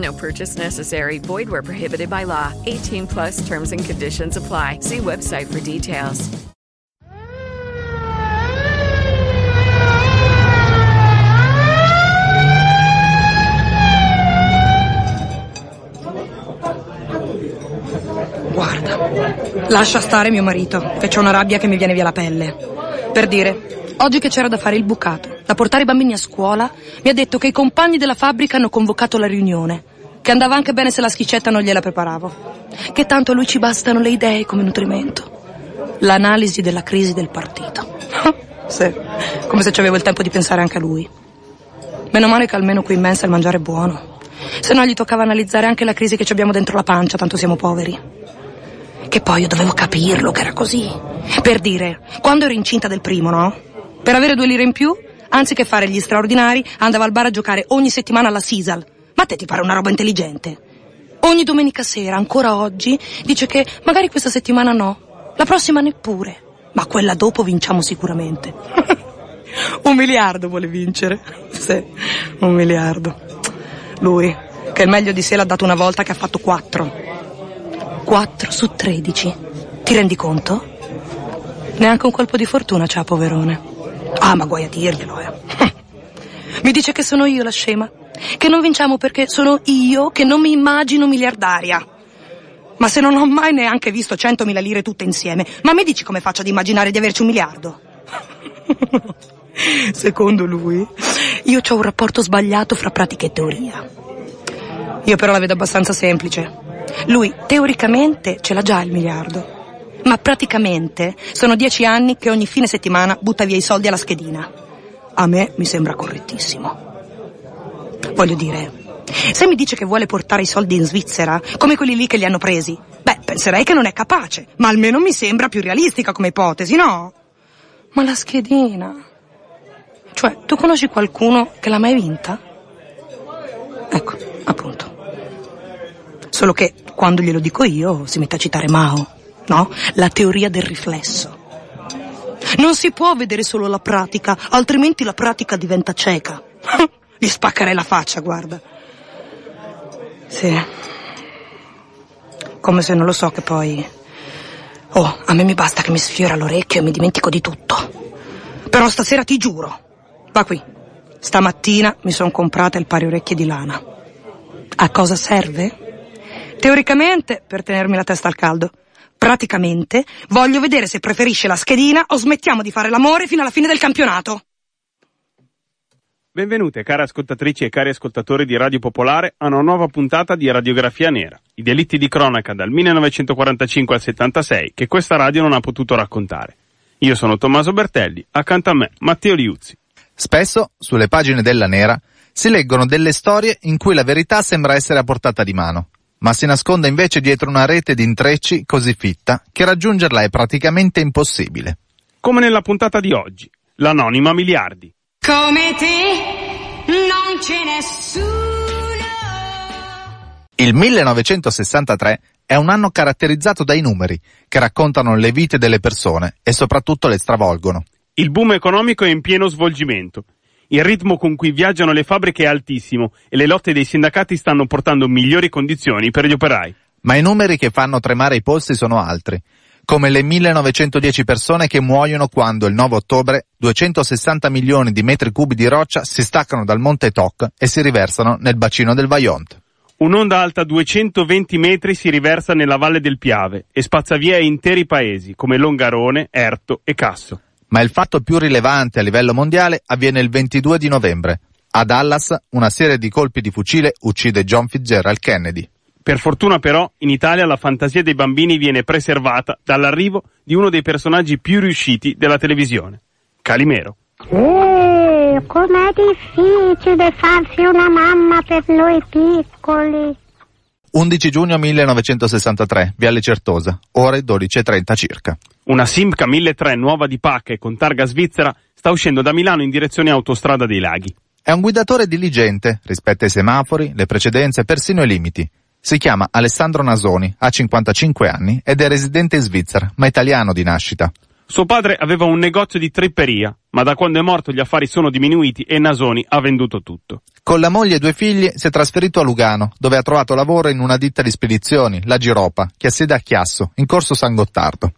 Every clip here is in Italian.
No purchase necessary. Void where prohibited by law. 18 plus terms and conditions apply. See website for details. Guarda, lascia stare mio marito, che c'è una rabbia che mi viene via la pelle. Per dire, oggi che c'era da fare il bucato, da portare i bambini a scuola, mi ha detto che i compagni della fabbrica hanno convocato la riunione, che andava anche bene se la schicetta non gliela preparavo, che tanto a lui ci bastano le idee come nutrimento. L'analisi della crisi del partito. sì, come se ci avevo il tempo di pensare anche a lui. Meno male che almeno qui in mensa il mangiare è buono. Se no gli toccava analizzare anche la crisi che ci abbiamo dentro la pancia, tanto siamo poveri. Che poi io dovevo capirlo che era così. Per dire, quando ero incinta del primo, no? Per avere due lire in più, anziché fare gli straordinari, andava al bar a giocare ogni settimana alla Sisal. Ma te ti pare una roba intelligente? Ogni domenica sera, ancora oggi, dice che magari questa settimana no, la prossima neppure, ma quella dopo vinciamo sicuramente. un miliardo vuole vincere. Sì, un miliardo. Lui, che il meglio di sé l'ha dato una volta che ha fatto quattro. 4 su 13. Ti rendi conto? Neanche un colpo di fortuna c'ha, poverone. Ah, ma guai a dirglielo, eh. Mi dice che sono io la scema. Che non vinciamo perché sono io che non mi immagino miliardaria. Ma se non ho mai neanche visto 100.000 lire tutte insieme, ma mi dici come faccio ad immaginare di averci un miliardo? Secondo lui, io ho un rapporto sbagliato fra pratica e teoria. Io però la vedo abbastanza semplice. Lui teoricamente ce l'ha già il miliardo, ma praticamente sono dieci anni che ogni fine settimana butta via i soldi alla schedina. A me mi sembra correttissimo. Voglio dire, se mi dice che vuole portare i soldi in Svizzera, come quelli lì che li hanno presi, beh, penserei che non è capace, ma almeno mi sembra più realistica come ipotesi, no? Ma la schedina. Cioè, tu conosci qualcuno che l'ha mai vinta? Ecco, appunto. Solo che quando glielo dico io si mette a citare Mao, no? La teoria del riflesso. Non si può vedere solo la pratica, altrimenti la pratica diventa cieca. Gli spaccherei la faccia, guarda. Sì. Come se non lo so che poi... Oh, a me mi basta che mi sfiora l'orecchio e mi dimentico di tutto. Però stasera ti giuro. Va qui. Stamattina mi sono comprata il pari orecchie di lana. A cosa serve? Teoricamente per tenermi la testa al caldo. Praticamente voglio vedere se preferisce la schedina o smettiamo di fare l'amore fino alla fine del campionato. Benvenute care ascoltatrici e cari ascoltatori di Radio Popolare a una nuova puntata di Radiografia Nera, i delitti di cronaca dal 1945 al 76 che questa radio non ha potuto raccontare. Io sono Tommaso Bertelli, accanto a me Matteo Liuzzi. Spesso, sulle pagine della Nera, si leggono delle storie in cui la verità sembra essere a portata di mano, ma si nasconde invece dietro una rete di intrecci così fitta che raggiungerla è praticamente impossibile. Come nella puntata di oggi, l'anonima Miliardi. Come te non c'è nessuno. Il 1963 è un anno caratterizzato dai numeri, che raccontano le vite delle persone e soprattutto le stravolgono. Il boom economico è in pieno svolgimento. Il ritmo con cui viaggiano le fabbriche è altissimo e le lotte dei sindacati stanno portando migliori condizioni per gli operai. Ma i numeri che fanno tremare i polsi sono altri, come le 1910 persone che muoiono quando il 9 ottobre 260 milioni di metri cubi di roccia si staccano dal monte Toc e si riversano nel bacino del Vajont. Un'onda alta 220 metri si riversa nella valle del Piave e spazza via interi paesi come Longarone, Erto e Casso. Ma il fatto più rilevante a livello mondiale avviene il 22 di novembre. A Dallas una serie di colpi di fucile uccide John Fitzgerald Kennedy. Per fortuna però in Italia la fantasia dei bambini viene preservata dall'arrivo di uno dei personaggi più riusciti della televisione, Calimero. Eh, com'è difficile farsi una mamma per noi piccoli. 11 giugno 1963, Viale Certosa, ore 12.30 circa. Una Simca 1003 nuova di pacca e con targa svizzera sta uscendo da Milano in direzione autostrada dei laghi. È un guidatore diligente, rispetta i semafori, le precedenze, persino i limiti. Si chiama Alessandro Nasoni, ha 55 anni ed è residente in Svizzera, ma italiano di nascita. Suo padre aveva un negozio di tripperia, ma da quando è morto gli affari sono diminuiti e Nasoni ha venduto tutto. Con la moglie e due figli si è trasferito a Lugano, dove ha trovato lavoro in una ditta di spedizioni, la Giropa, che ha sede a Chiasso, in corso San Gottardo.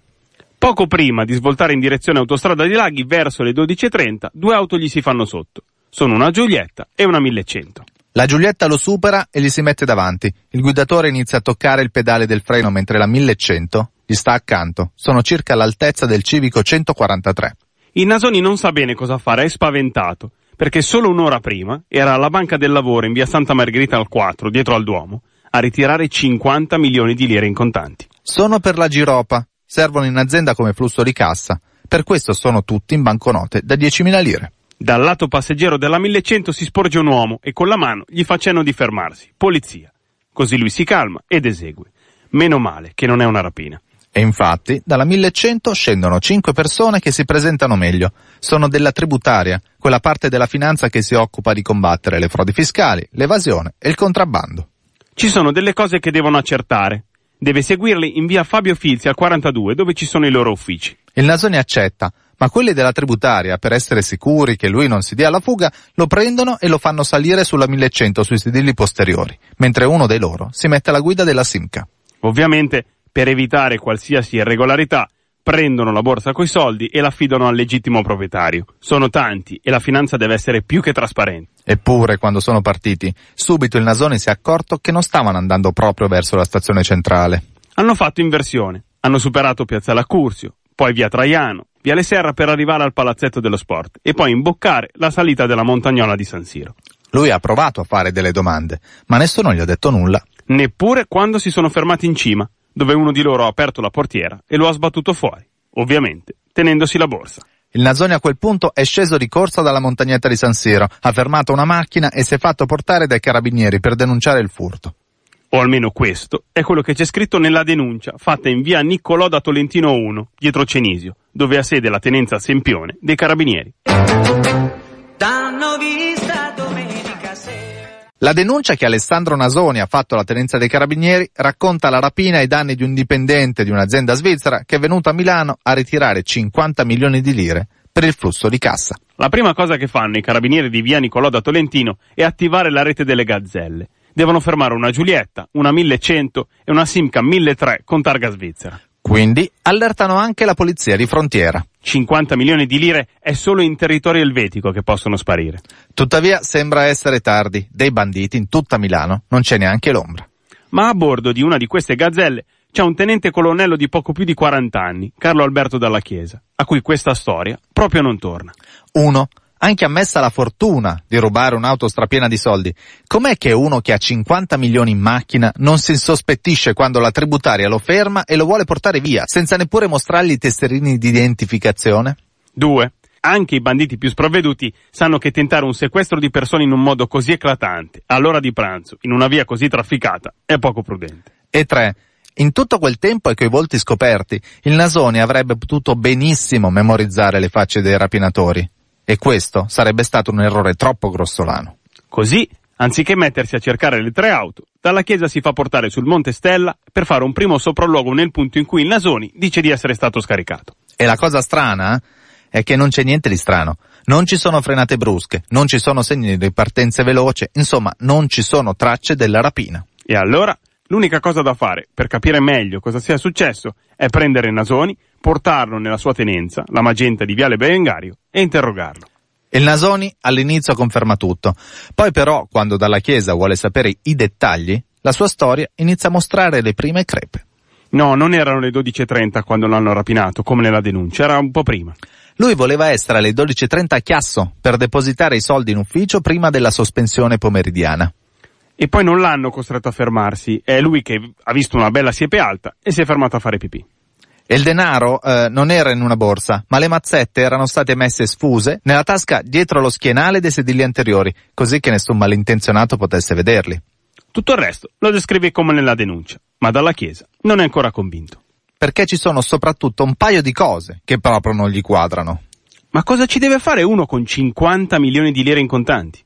Poco prima di svoltare in direzione autostrada dei laghi, verso le 12.30, due auto gli si fanno sotto. Sono una Giulietta e una 1100. La Giulietta lo supera e gli si mette davanti. Il guidatore inizia a toccare il pedale del freno mentre la 1100 gli sta accanto. Sono circa all'altezza del civico 143. Il Nasoni non sa bene cosa fare, è spaventato, perché solo un'ora prima era alla Banca del Lavoro in via Santa Margherita al 4, dietro al Duomo, a ritirare 50 milioni di lire in contanti. Sono per la Giropa. Servono in azienda come flusso di cassa. Per questo sono tutti in banconote da 10.000 lire. Dal lato passeggero della 1100 si sporge un uomo e con la mano gli fa cenno di fermarsi. Polizia. Così lui si calma ed esegue. Meno male che non è una rapina. E infatti, dalla 1100 scendono cinque persone che si presentano meglio. Sono della tributaria, quella parte della finanza che si occupa di combattere le frodi fiscali, l'evasione e il contrabbando. Ci sono delle cose che devono accertare. Deve seguirli in via Fabio Filzi al 42, dove ci sono i loro uffici. Il Nasoni accetta, ma quelli della tributaria, per essere sicuri che lui non si dia alla fuga, lo prendono e lo fanno salire sulla 1100 sui sedili posteriori, mentre uno dei loro si mette alla guida della Simca. Ovviamente, per evitare qualsiasi irregolarità, prendono la borsa coi soldi e l'affidano al legittimo proprietario. Sono tanti e la finanza deve essere più che trasparente. Eppure, quando sono partiti, subito il Nasoni si è accorto che non stavano andando proprio verso la stazione centrale. Hanno fatto inversione. Hanno superato Piazzale Accursio, poi via Traiano, via Le Serra per arrivare al palazzetto dello sport e poi imboccare la salita della montagnola di San Siro. Lui ha provato a fare delle domande, ma nessuno gli ha detto nulla. Neppure quando si sono fermati in cima, dove uno di loro ha aperto la portiera e lo ha sbattuto fuori, ovviamente, tenendosi la borsa. Il Nasoni a quel punto è sceso di corsa dalla montagnetta di San Siro, ha fermato una macchina e si è fatto portare dai carabinieri per denunciare il furto. O almeno questo è quello che c'è scritto nella denuncia fatta in via Niccolò da Tolentino 1, dietro Cenisio, dove ha sede la tenenza Sempione dei Carabinieri. La denuncia che Alessandro Nasoni ha fatto alla tenenza dei carabinieri racconta la rapina ai danni di un dipendente di un'azienda svizzera che è venuto a Milano a ritirare 50 milioni di lire per il flusso di cassa. La prima cosa che fanno i carabinieri di via Nicolò da Tolentino è attivare la rete delle gazzelle. Devono fermare una Giulietta, una 1100 e una Simca 1003 con targa svizzera. Quindi allertano anche la polizia di frontiera. 50 milioni di lire è solo in territorio elvetico che possono sparire. Tuttavia sembra essere tardi. Dei banditi in tutta Milano non c'è neanche l'ombra. Ma a bordo di una di queste gazzelle c'è un tenente colonnello di poco più di 40 anni, Carlo Alberto Dalla Chiesa, a cui questa storia proprio non torna. Uno, anche ammessa la fortuna di rubare un'auto strapiena di soldi, com'è che uno che ha 50 milioni in macchina non si insospettisce quando la tributaria lo ferma e lo vuole portare via, senza neppure mostrargli i tesserini di identificazione? Due, anche i banditi più sprovveduti sanno che tentare un sequestro di persone in un modo così eclatante, all'ora di pranzo, in una via così trafficata, è poco prudente. E tre, in tutto quel tempo e coi volti scoperti, il Nasoni avrebbe potuto benissimo memorizzare le facce dei rapinatori. E questo sarebbe stato un errore troppo grossolano. Così, anziché mettersi a cercare le tre auto, dalla chiesa si fa portare sul Monte Stella per fare un primo sopralluogo nel punto in cui il Nasoni dice di essere stato scaricato. E la cosa strana è che non c'è niente di strano. Non ci sono frenate brusche, non ci sono segni di partenze veloce, insomma, non ci sono tracce della rapina. E allora, l'unica cosa da fare per capire meglio cosa sia successo è prendere Nasoni, portarlo nella sua tenenza, la Magenta di Viale Berengario, e interrogarlo. Il Nasoni all'inizio conferma tutto. Poi però, quando dalla chiesa vuole sapere i dettagli, la sua storia inizia a mostrare le prime crepe. No, non erano le 12.30 quando l'hanno rapinato, come nella denuncia, era un po' prima. Lui voleva essere alle 12.30 a Chiasso per depositare i soldi in ufficio prima della sospensione pomeridiana. E poi non l'hanno costretto a fermarsi, è lui che ha visto una bella siepe alta e si è fermato a fare pipì. E il denaro eh, non era in una borsa, ma le mazzette erano state messe sfuse nella tasca dietro lo schienale dei sedili anteriori, così che nessun malintenzionato potesse vederli. Tutto il resto lo descrive come nella denuncia, ma dalla Chiesa non è ancora convinto. Perché ci sono soprattutto un paio di cose che proprio non gli quadrano. Ma cosa ci deve fare uno con 50 milioni di lire in contanti?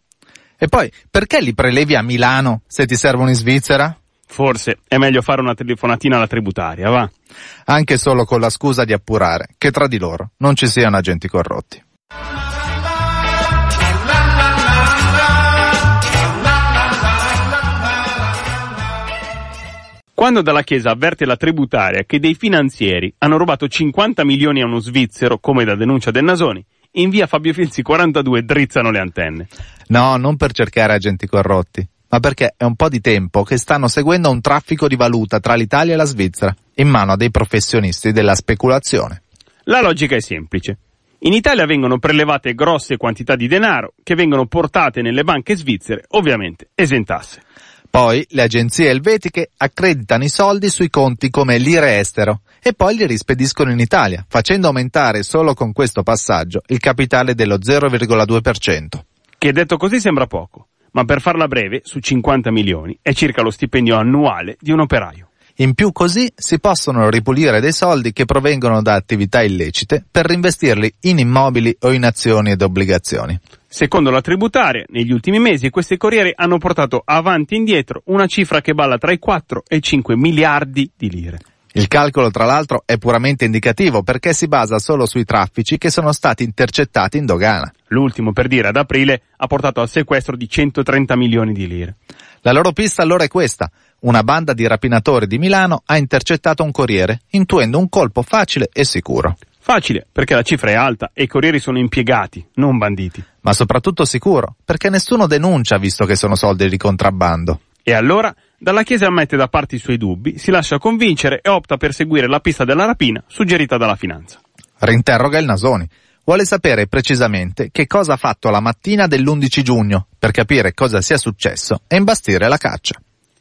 E poi, perché li prelevi a Milano se ti servono in Svizzera? Forse è meglio fare una telefonatina alla tributaria, va? Anche solo con la scusa di appurare che tra di loro non ci siano agenti corrotti. Quando dalla Chiesa avverte la tributaria che dei finanzieri hanno rubato 50 milioni a uno svizzero, come da denuncia del Nasoni, in via Fabio Filzi 42 drizzano le antenne. No, non per cercare agenti corrotti, ma perché è un po' di tempo che stanno seguendo un traffico di valuta tra l'Italia e la Svizzera, in mano a dei professionisti della speculazione. La logica è semplice. In Italia vengono prelevate grosse quantità di denaro che vengono portate nelle banche svizzere, ovviamente esentasse. Poi le agenzie elvetiche accreditano i soldi sui conti come lire estero e poi li rispediscono in Italia, facendo aumentare solo con questo passaggio il capitale dello 0,2%. Che detto così sembra poco, ma per farla breve, su 50 milioni è circa lo stipendio annuale di un operaio. In più così si possono ripulire dei soldi che provengono da attività illecite per reinvestirli in immobili o in azioni ed obbligazioni. Secondo la tributaria, negli ultimi mesi questi corrieri hanno portato avanti e indietro una cifra che balla tra i 4 e i 5 miliardi di lire. Il calcolo, tra l'altro, è puramente indicativo perché si basa solo sui traffici che sono stati intercettati in dogana. L'ultimo, per dire, ad aprile ha portato al sequestro di 130 milioni di lire. La loro pista allora è questa. Una banda di rapinatori di Milano ha intercettato un corriere, intuendo un colpo facile e sicuro. Facile, perché la cifra è alta e i corrieri sono impiegati, non banditi. Ma soprattutto sicuro, perché nessuno denuncia visto che sono soldi di contrabbando. E allora, dalla Chiesa mette da parte i suoi dubbi, si lascia convincere e opta per seguire la pista della rapina suggerita dalla finanza. Rinterroga il Nasoni. Vuole sapere precisamente che cosa ha fatto la mattina dell'11 giugno per capire cosa sia successo e imbastire la caccia.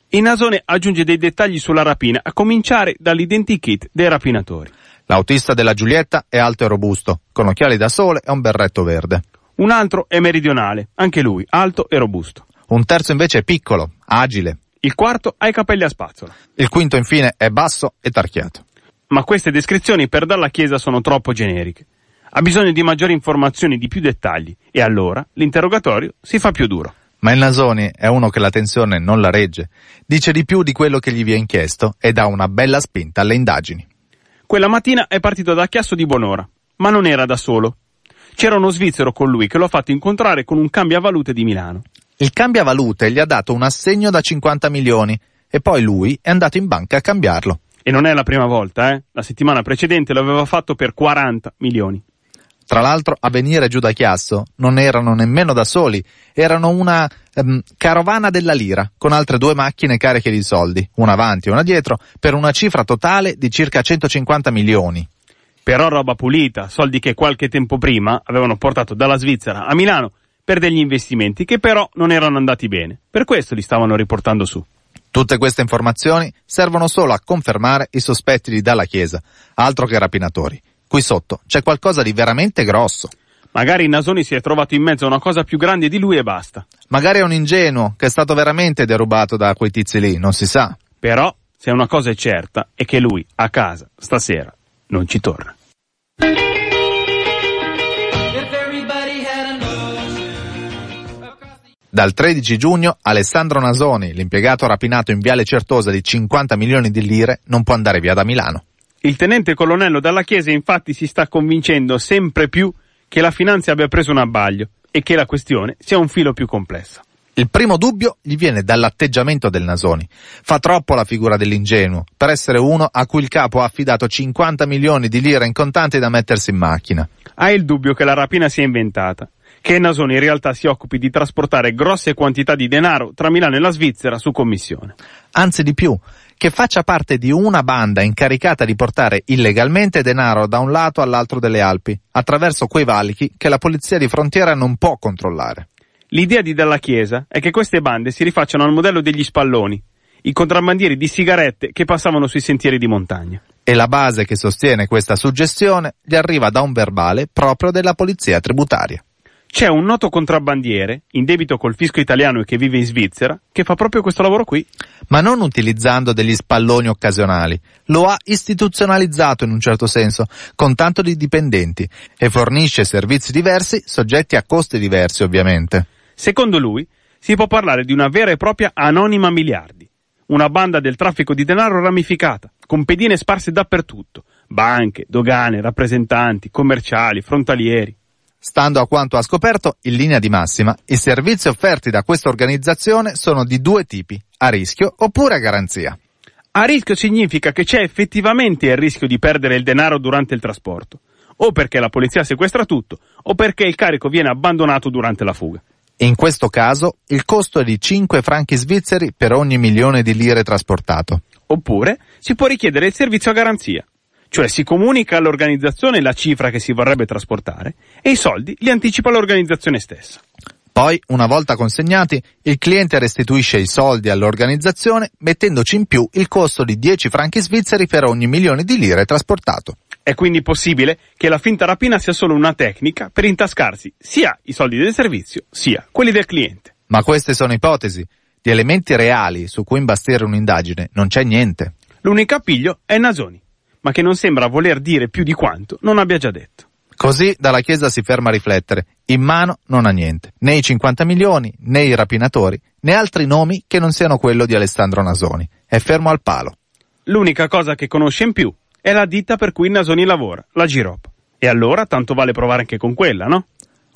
Il Nasone aggiunge dei dettagli sulla rapina, a cominciare dall'identikit dei rapinatori. L'autista della Giulietta è alto e robusto, con occhiali da sole e un berretto verde. Un altro è meridionale, anche lui alto e robusto. Un terzo invece è piccolo, agile. Il quarto ha i capelli a spazzola. Il quinto infine è basso e tarchiato. Ma queste descrizioni per dalla Chiesa sono troppo generiche. Ha bisogno di maggiori informazioni, di più dettagli, e allora l'interrogatorio si fa più duro. Ma il Nasoni è uno che la tensione non la regge. Dice di più di quello che gli viene chiesto e dà una bella spinta alle indagini. Quella mattina è partito da Chiasso di buon'ora, ma non era da solo. C'era uno svizzero con lui che lo ha fatto incontrare con un cambiavalute di Milano. Il cambiavalute gli ha dato un assegno da 50 milioni e poi lui è andato in banca a cambiarlo. E non è la prima volta, eh? La settimana precedente l'aveva fatto per 40 milioni. Tra l'altro a venire giù da Chiasso non erano nemmeno da soli, erano una um, carovana della lira, con altre due macchine cariche di soldi, una avanti e una dietro, per una cifra totale di circa 150 milioni. Però roba pulita, soldi che qualche tempo prima avevano portato dalla Svizzera a Milano per degli investimenti che però non erano andati bene. Per questo li stavano riportando su. Tutte queste informazioni servono solo a confermare i sospetti di Dalla Chiesa, altro che rapinatori. Qui sotto c'è qualcosa di veramente grosso. Magari Nasoni si è trovato in mezzo a una cosa più grande di lui e basta. Magari è un ingenuo che è stato veramente derubato da quei tizi lì, non si sa. Però, se una cosa è certa, è che lui a casa stasera non ci torna. Dal 13 giugno Alessandro Nasoni, l'impiegato rapinato in Viale Certosa di 50 milioni di lire, non può andare via da Milano. Il tenente colonnello dalla Chiesa infatti si sta convincendo sempre più che la finanza abbia preso un abbaglio e che la questione sia un filo più complessa. Il primo dubbio gli viene dall'atteggiamento del Nasoni. Fa troppo la figura dell'ingenuo per essere uno a cui il capo ha affidato 50 milioni di lire in contanti da mettersi in macchina. Ha il dubbio che la rapina sia inventata, che Nasoni in realtà si occupi di trasportare grosse quantità di denaro tra Milano e la Svizzera su commissione. Anzi di più, che faccia parte di una banda incaricata di portare illegalmente denaro da un lato all'altro delle Alpi, attraverso quei valichi che la polizia di frontiera non può controllare. L'idea di Dalla Chiesa è che queste bande si rifacciano al modello degli spalloni, i contrabbandieri di sigarette che passavano sui sentieri di montagna. E la base che sostiene questa suggestione gli arriva da un verbale proprio della polizia tributaria. C'è un noto contrabbandiere, in debito col fisco italiano e che vive in Svizzera, che fa proprio questo lavoro qui. Ma non utilizzando degli spalloni occasionali. Lo ha istituzionalizzato in un certo senso, con tanto di dipendenti, e fornisce servizi diversi, soggetti a costi diversi ovviamente. Secondo lui, si può parlare di una vera e propria anonima miliardi. Una banda del traffico di denaro ramificata, con pedine sparse dappertutto. Banche, dogane, rappresentanti, commerciali, frontalieri. Stando a quanto ha scoperto, in linea di massima, i servizi offerti da questa organizzazione sono di due tipi, a rischio oppure a garanzia. A rischio significa che c'è effettivamente il rischio di perdere il denaro durante il trasporto, o perché la polizia sequestra tutto, o perché il carico viene abbandonato durante la fuga. In questo caso il costo è di 5 franchi svizzeri per ogni milione di lire trasportato. Oppure si può richiedere il servizio a garanzia, cioè si comunica all'organizzazione la cifra che si vorrebbe trasportare e i soldi li anticipa l'organizzazione stessa. Poi, una volta consegnati, il cliente restituisce i soldi all'organizzazione mettendoci in più il costo di 10 franchi svizzeri per ogni milione di lire trasportato. È quindi possibile che la finta rapina sia solo una tecnica per intascarsi sia i soldi del servizio sia quelli del cliente. Ma queste sono ipotesi. Di elementi reali su cui imbastire un'indagine non c'è niente. L'unico appiglio è Nasoni ma che non sembra voler dire più di quanto non abbia già detto. Così dalla Chiesa si ferma a riflettere. In mano non ha niente, né i 50 milioni, né i rapinatori, né altri nomi che non siano quello di Alessandro Nasoni. È fermo al palo. L'unica cosa che conosce in più è la ditta per cui Nasoni lavora, la Girop. E allora tanto vale provare anche con quella, no?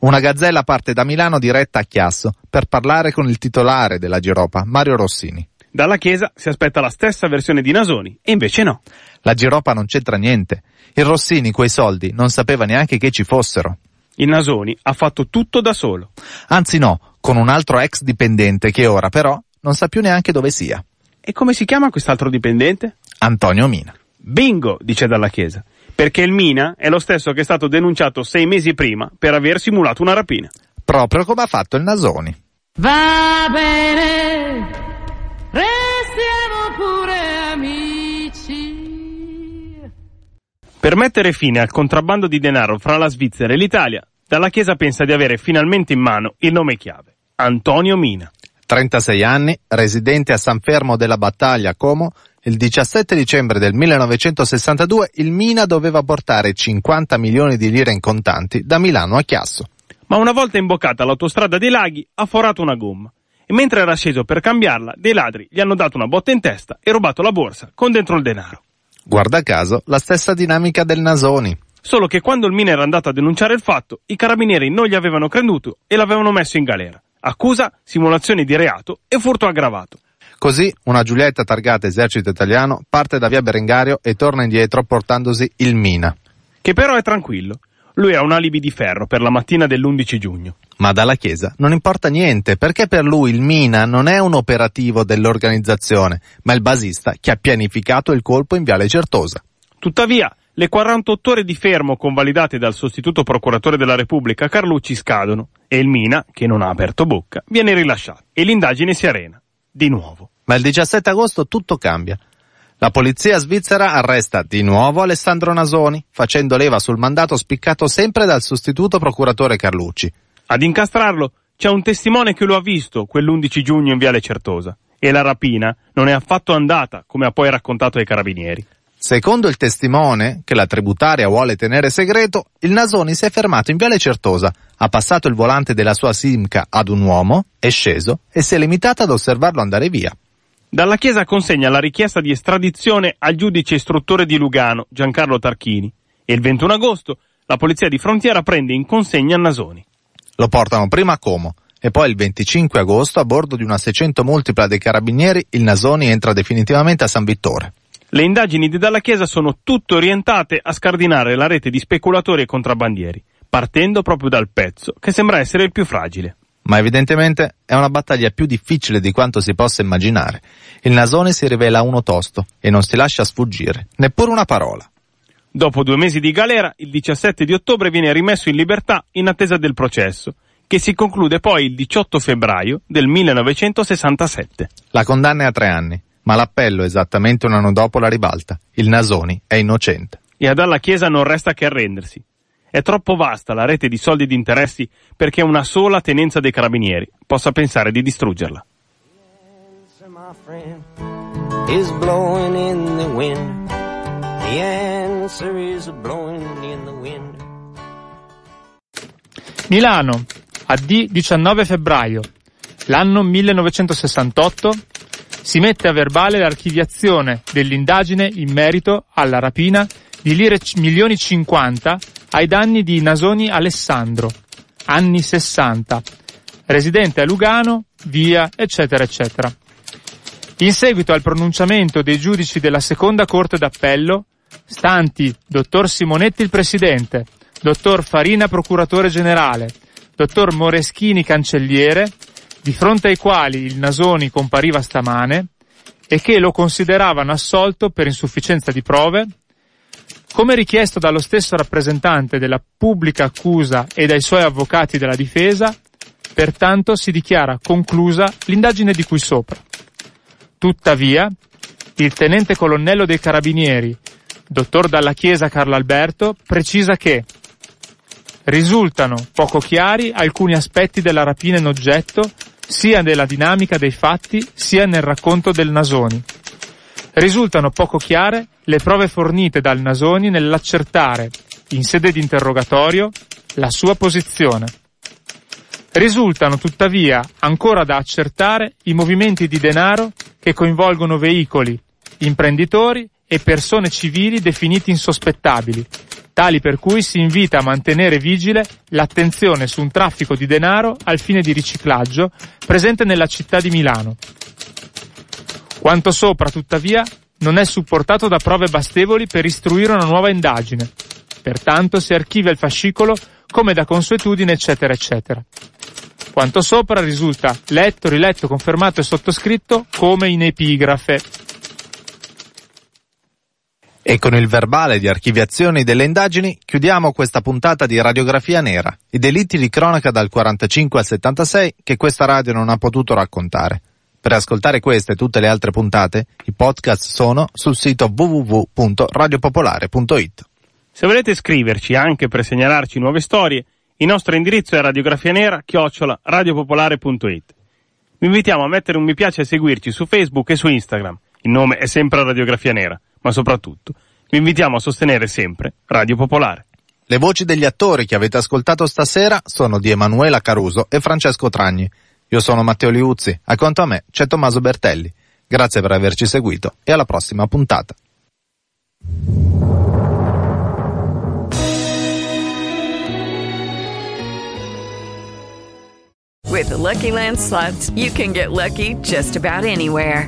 Una gazzella parte da Milano diretta a Chiasso per parlare con il titolare della Giropa, Mario Rossini. Dalla Chiesa si aspetta la stessa versione di Nasoni, e invece no. La Giropa non c'entra niente. Il Rossini quei soldi non sapeva neanche che ci fossero. Il Nasoni ha fatto tutto da solo. Anzi no, con un altro ex dipendente che ora però non sa più neanche dove sia. E come si chiama quest'altro dipendente? Antonio Mina. Bingo, dice Dalla Chiesa. Perché il Mina è lo stesso che è stato denunciato sei mesi prima per aver simulato una rapina. Proprio come ha fatto il Nasoni. Va bene, restiamo pure amici. Per mettere fine al contrabbando di denaro fra la Svizzera e l'Italia, Dalla Chiesa pensa di avere finalmente in mano il nome chiave, Antonio Mina. 36 anni, residente a San Fermo della Battaglia, Como, il 17 dicembre del 1962 il Mina doveva portare 50 milioni di lire in contanti da Milano a Chiasso. Ma una volta imboccata l'autostrada dei laghi ha forato una gomma e mentre era sceso per cambiarla, dei ladri gli hanno dato una botta in testa e rubato la borsa con dentro il denaro. Guarda caso, la stessa dinamica del Nasoni. Solo che quando il Mina era andato a denunciare il fatto, i carabinieri non gli avevano creduto e l'avevano messo in galera. Accusa, simulazione di reato e furto aggravato. Così una Giulietta targata esercito italiano parte da via Berengario e torna indietro portandosi il Mina. Che però è tranquillo. Lui ha un alibi di ferro per la mattina dell'11 giugno. Ma dalla Chiesa non importa niente, perché per lui il Mina non è un operativo dell'organizzazione, ma il basista che ha pianificato il colpo in Viale Certosa. Tuttavia, le 48 ore di fermo convalidate dal sostituto procuratore della Repubblica Carlucci scadono e il Mina, che non ha aperto bocca, viene rilasciato e l'indagine si arena. Di nuovo. Ma il 17 agosto tutto cambia. La polizia svizzera arresta di nuovo Alessandro Nasoni, facendo leva sul mandato spiccato sempre dal sostituto procuratore Carlucci. Ad incastrarlo c'è un testimone che lo ha visto quell'11 giugno in Viale Certosa e la rapina non è affatto andata come ha poi raccontato ai carabinieri. Secondo il testimone, che la tributaria vuole tenere segreto, il Nasoni si è fermato in Viale Certosa, ha passato il volante della sua Simca ad un uomo, è sceso e si è limitato ad osservarlo andare via. Dalla Chiesa consegna la richiesta di estradizione al giudice istruttore di Lugano, Giancarlo Tarchini, e il 21 agosto la polizia di frontiera prende in consegna Nasoni. Lo portano prima a Como e poi il 25 agosto a bordo di una 600 multipla dei carabinieri il Nasoni entra definitivamente a San Vittore. Le indagini di Dalla Chiesa sono tutte orientate a scardinare la rete di speculatori e contrabbandieri, partendo proprio dal pezzo, che sembra essere il più fragile. Ma evidentemente è una battaglia più difficile di quanto si possa immaginare. Il Nasone si rivela uno tosto e non si lascia sfuggire, neppure una parola. Dopo due mesi di galera, il 17 di ottobre viene rimesso in libertà in attesa del processo, che si conclude poi il 18 febbraio del 1967. La condanna è a tre anni, ma l'appello esattamente un anno dopo la ribalta. Il Nasoni è innocente. E ad alla Chiesa non resta che arrendersi. È troppo vasta la rete di soldi e di interessi perché una sola tenenza dei carabinieri possa pensare di distruggerla. is blowing in the answer is blowing in the wind. Milano, AD 19 febbraio. L'anno 1968 si mette a verbale l'archiviazione dell'indagine in merito alla rapina di lire milioni 50 ai danni di Nasoni Alessandro, anni 60, residente a Lugano, via, eccetera, eccetera. In seguito al pronunciamento dei giudici della seconda corte d'appello, stanti dottor Simonetti il presidente, dottor Farina procuratore generale, dottor Moreschini cancelliere, di fronte ai quali il Nasoni compariva stamane e che lo consideravano assolto per insufficienza di prove, come richiesto dallo stesso rappresentante della pubblica accusa e dai suoi avvocati della difesa, pertanto si dichiara conclusa l'indagine di cui sopra. Tuttavia, il tenente colonnello dei carabinieri, dottor Dalla Chiesa Carlo Alberto, precisa che risultano poco chiari alcuni aspetti della rapina in oggetto, sia nella dinamica dei fatti, sia nel racconto del Nasoni. Risultano poco chiare le prove fornite dal Nasoni nell'accertare, in sede di interrogatorio, la sua posizione. Risultano tuttavia ancora da accertare i movimenti di denaro che coinvolgono veicoli, imprenditori e persone civili definiti insospettabili, tali per cui si invita a mantenere vigile l'attenzione su un traffico di denaro al fine di riciclaggio presente nella città di Milano. Quanto sopra, tuttavia, non è supportato da prove bastevoli per istruire una nuova indagine. Pertanto si archivia il fascicolo come da consuetudine, eccetera, eccetera. Quanto sopra risulta letto, riletto, confermato e sottoscritto come in epigrafe. E con il verbale di archiviazione delle indagini chiudiamo questa puntata di Radiografia Nera, i delitti di cronaca dal 45 al 76 che questa radio non ha potuto raccontare. Per ascoltare queste e tutte le altre puntate, i podcast sono sul sito www.radiopopolare.it. Se volete scriverci anche per segnalarci nuove storie, il nostro indirizzo è radiografianera chiocciola radiopopolare.it. Vi invitiamo a mettere un mi piace e a seguirci su Facebook e su Instagram. Il nome è sempre Radiografia Nera, ma soprattutto vi invitiamo a sostenere sempre Radio Popolare. Le voci degli attori che avete ascoltato stasera sono di Emanuela Caruso e Francesco Tragni. Io sono Matteo Liuzzi, accanto a me c'è Tommaso Bertelli. Grazie per averci seguito e alla prossima puntata. With the Lucky Land slots, you can get lucky just about anywhere.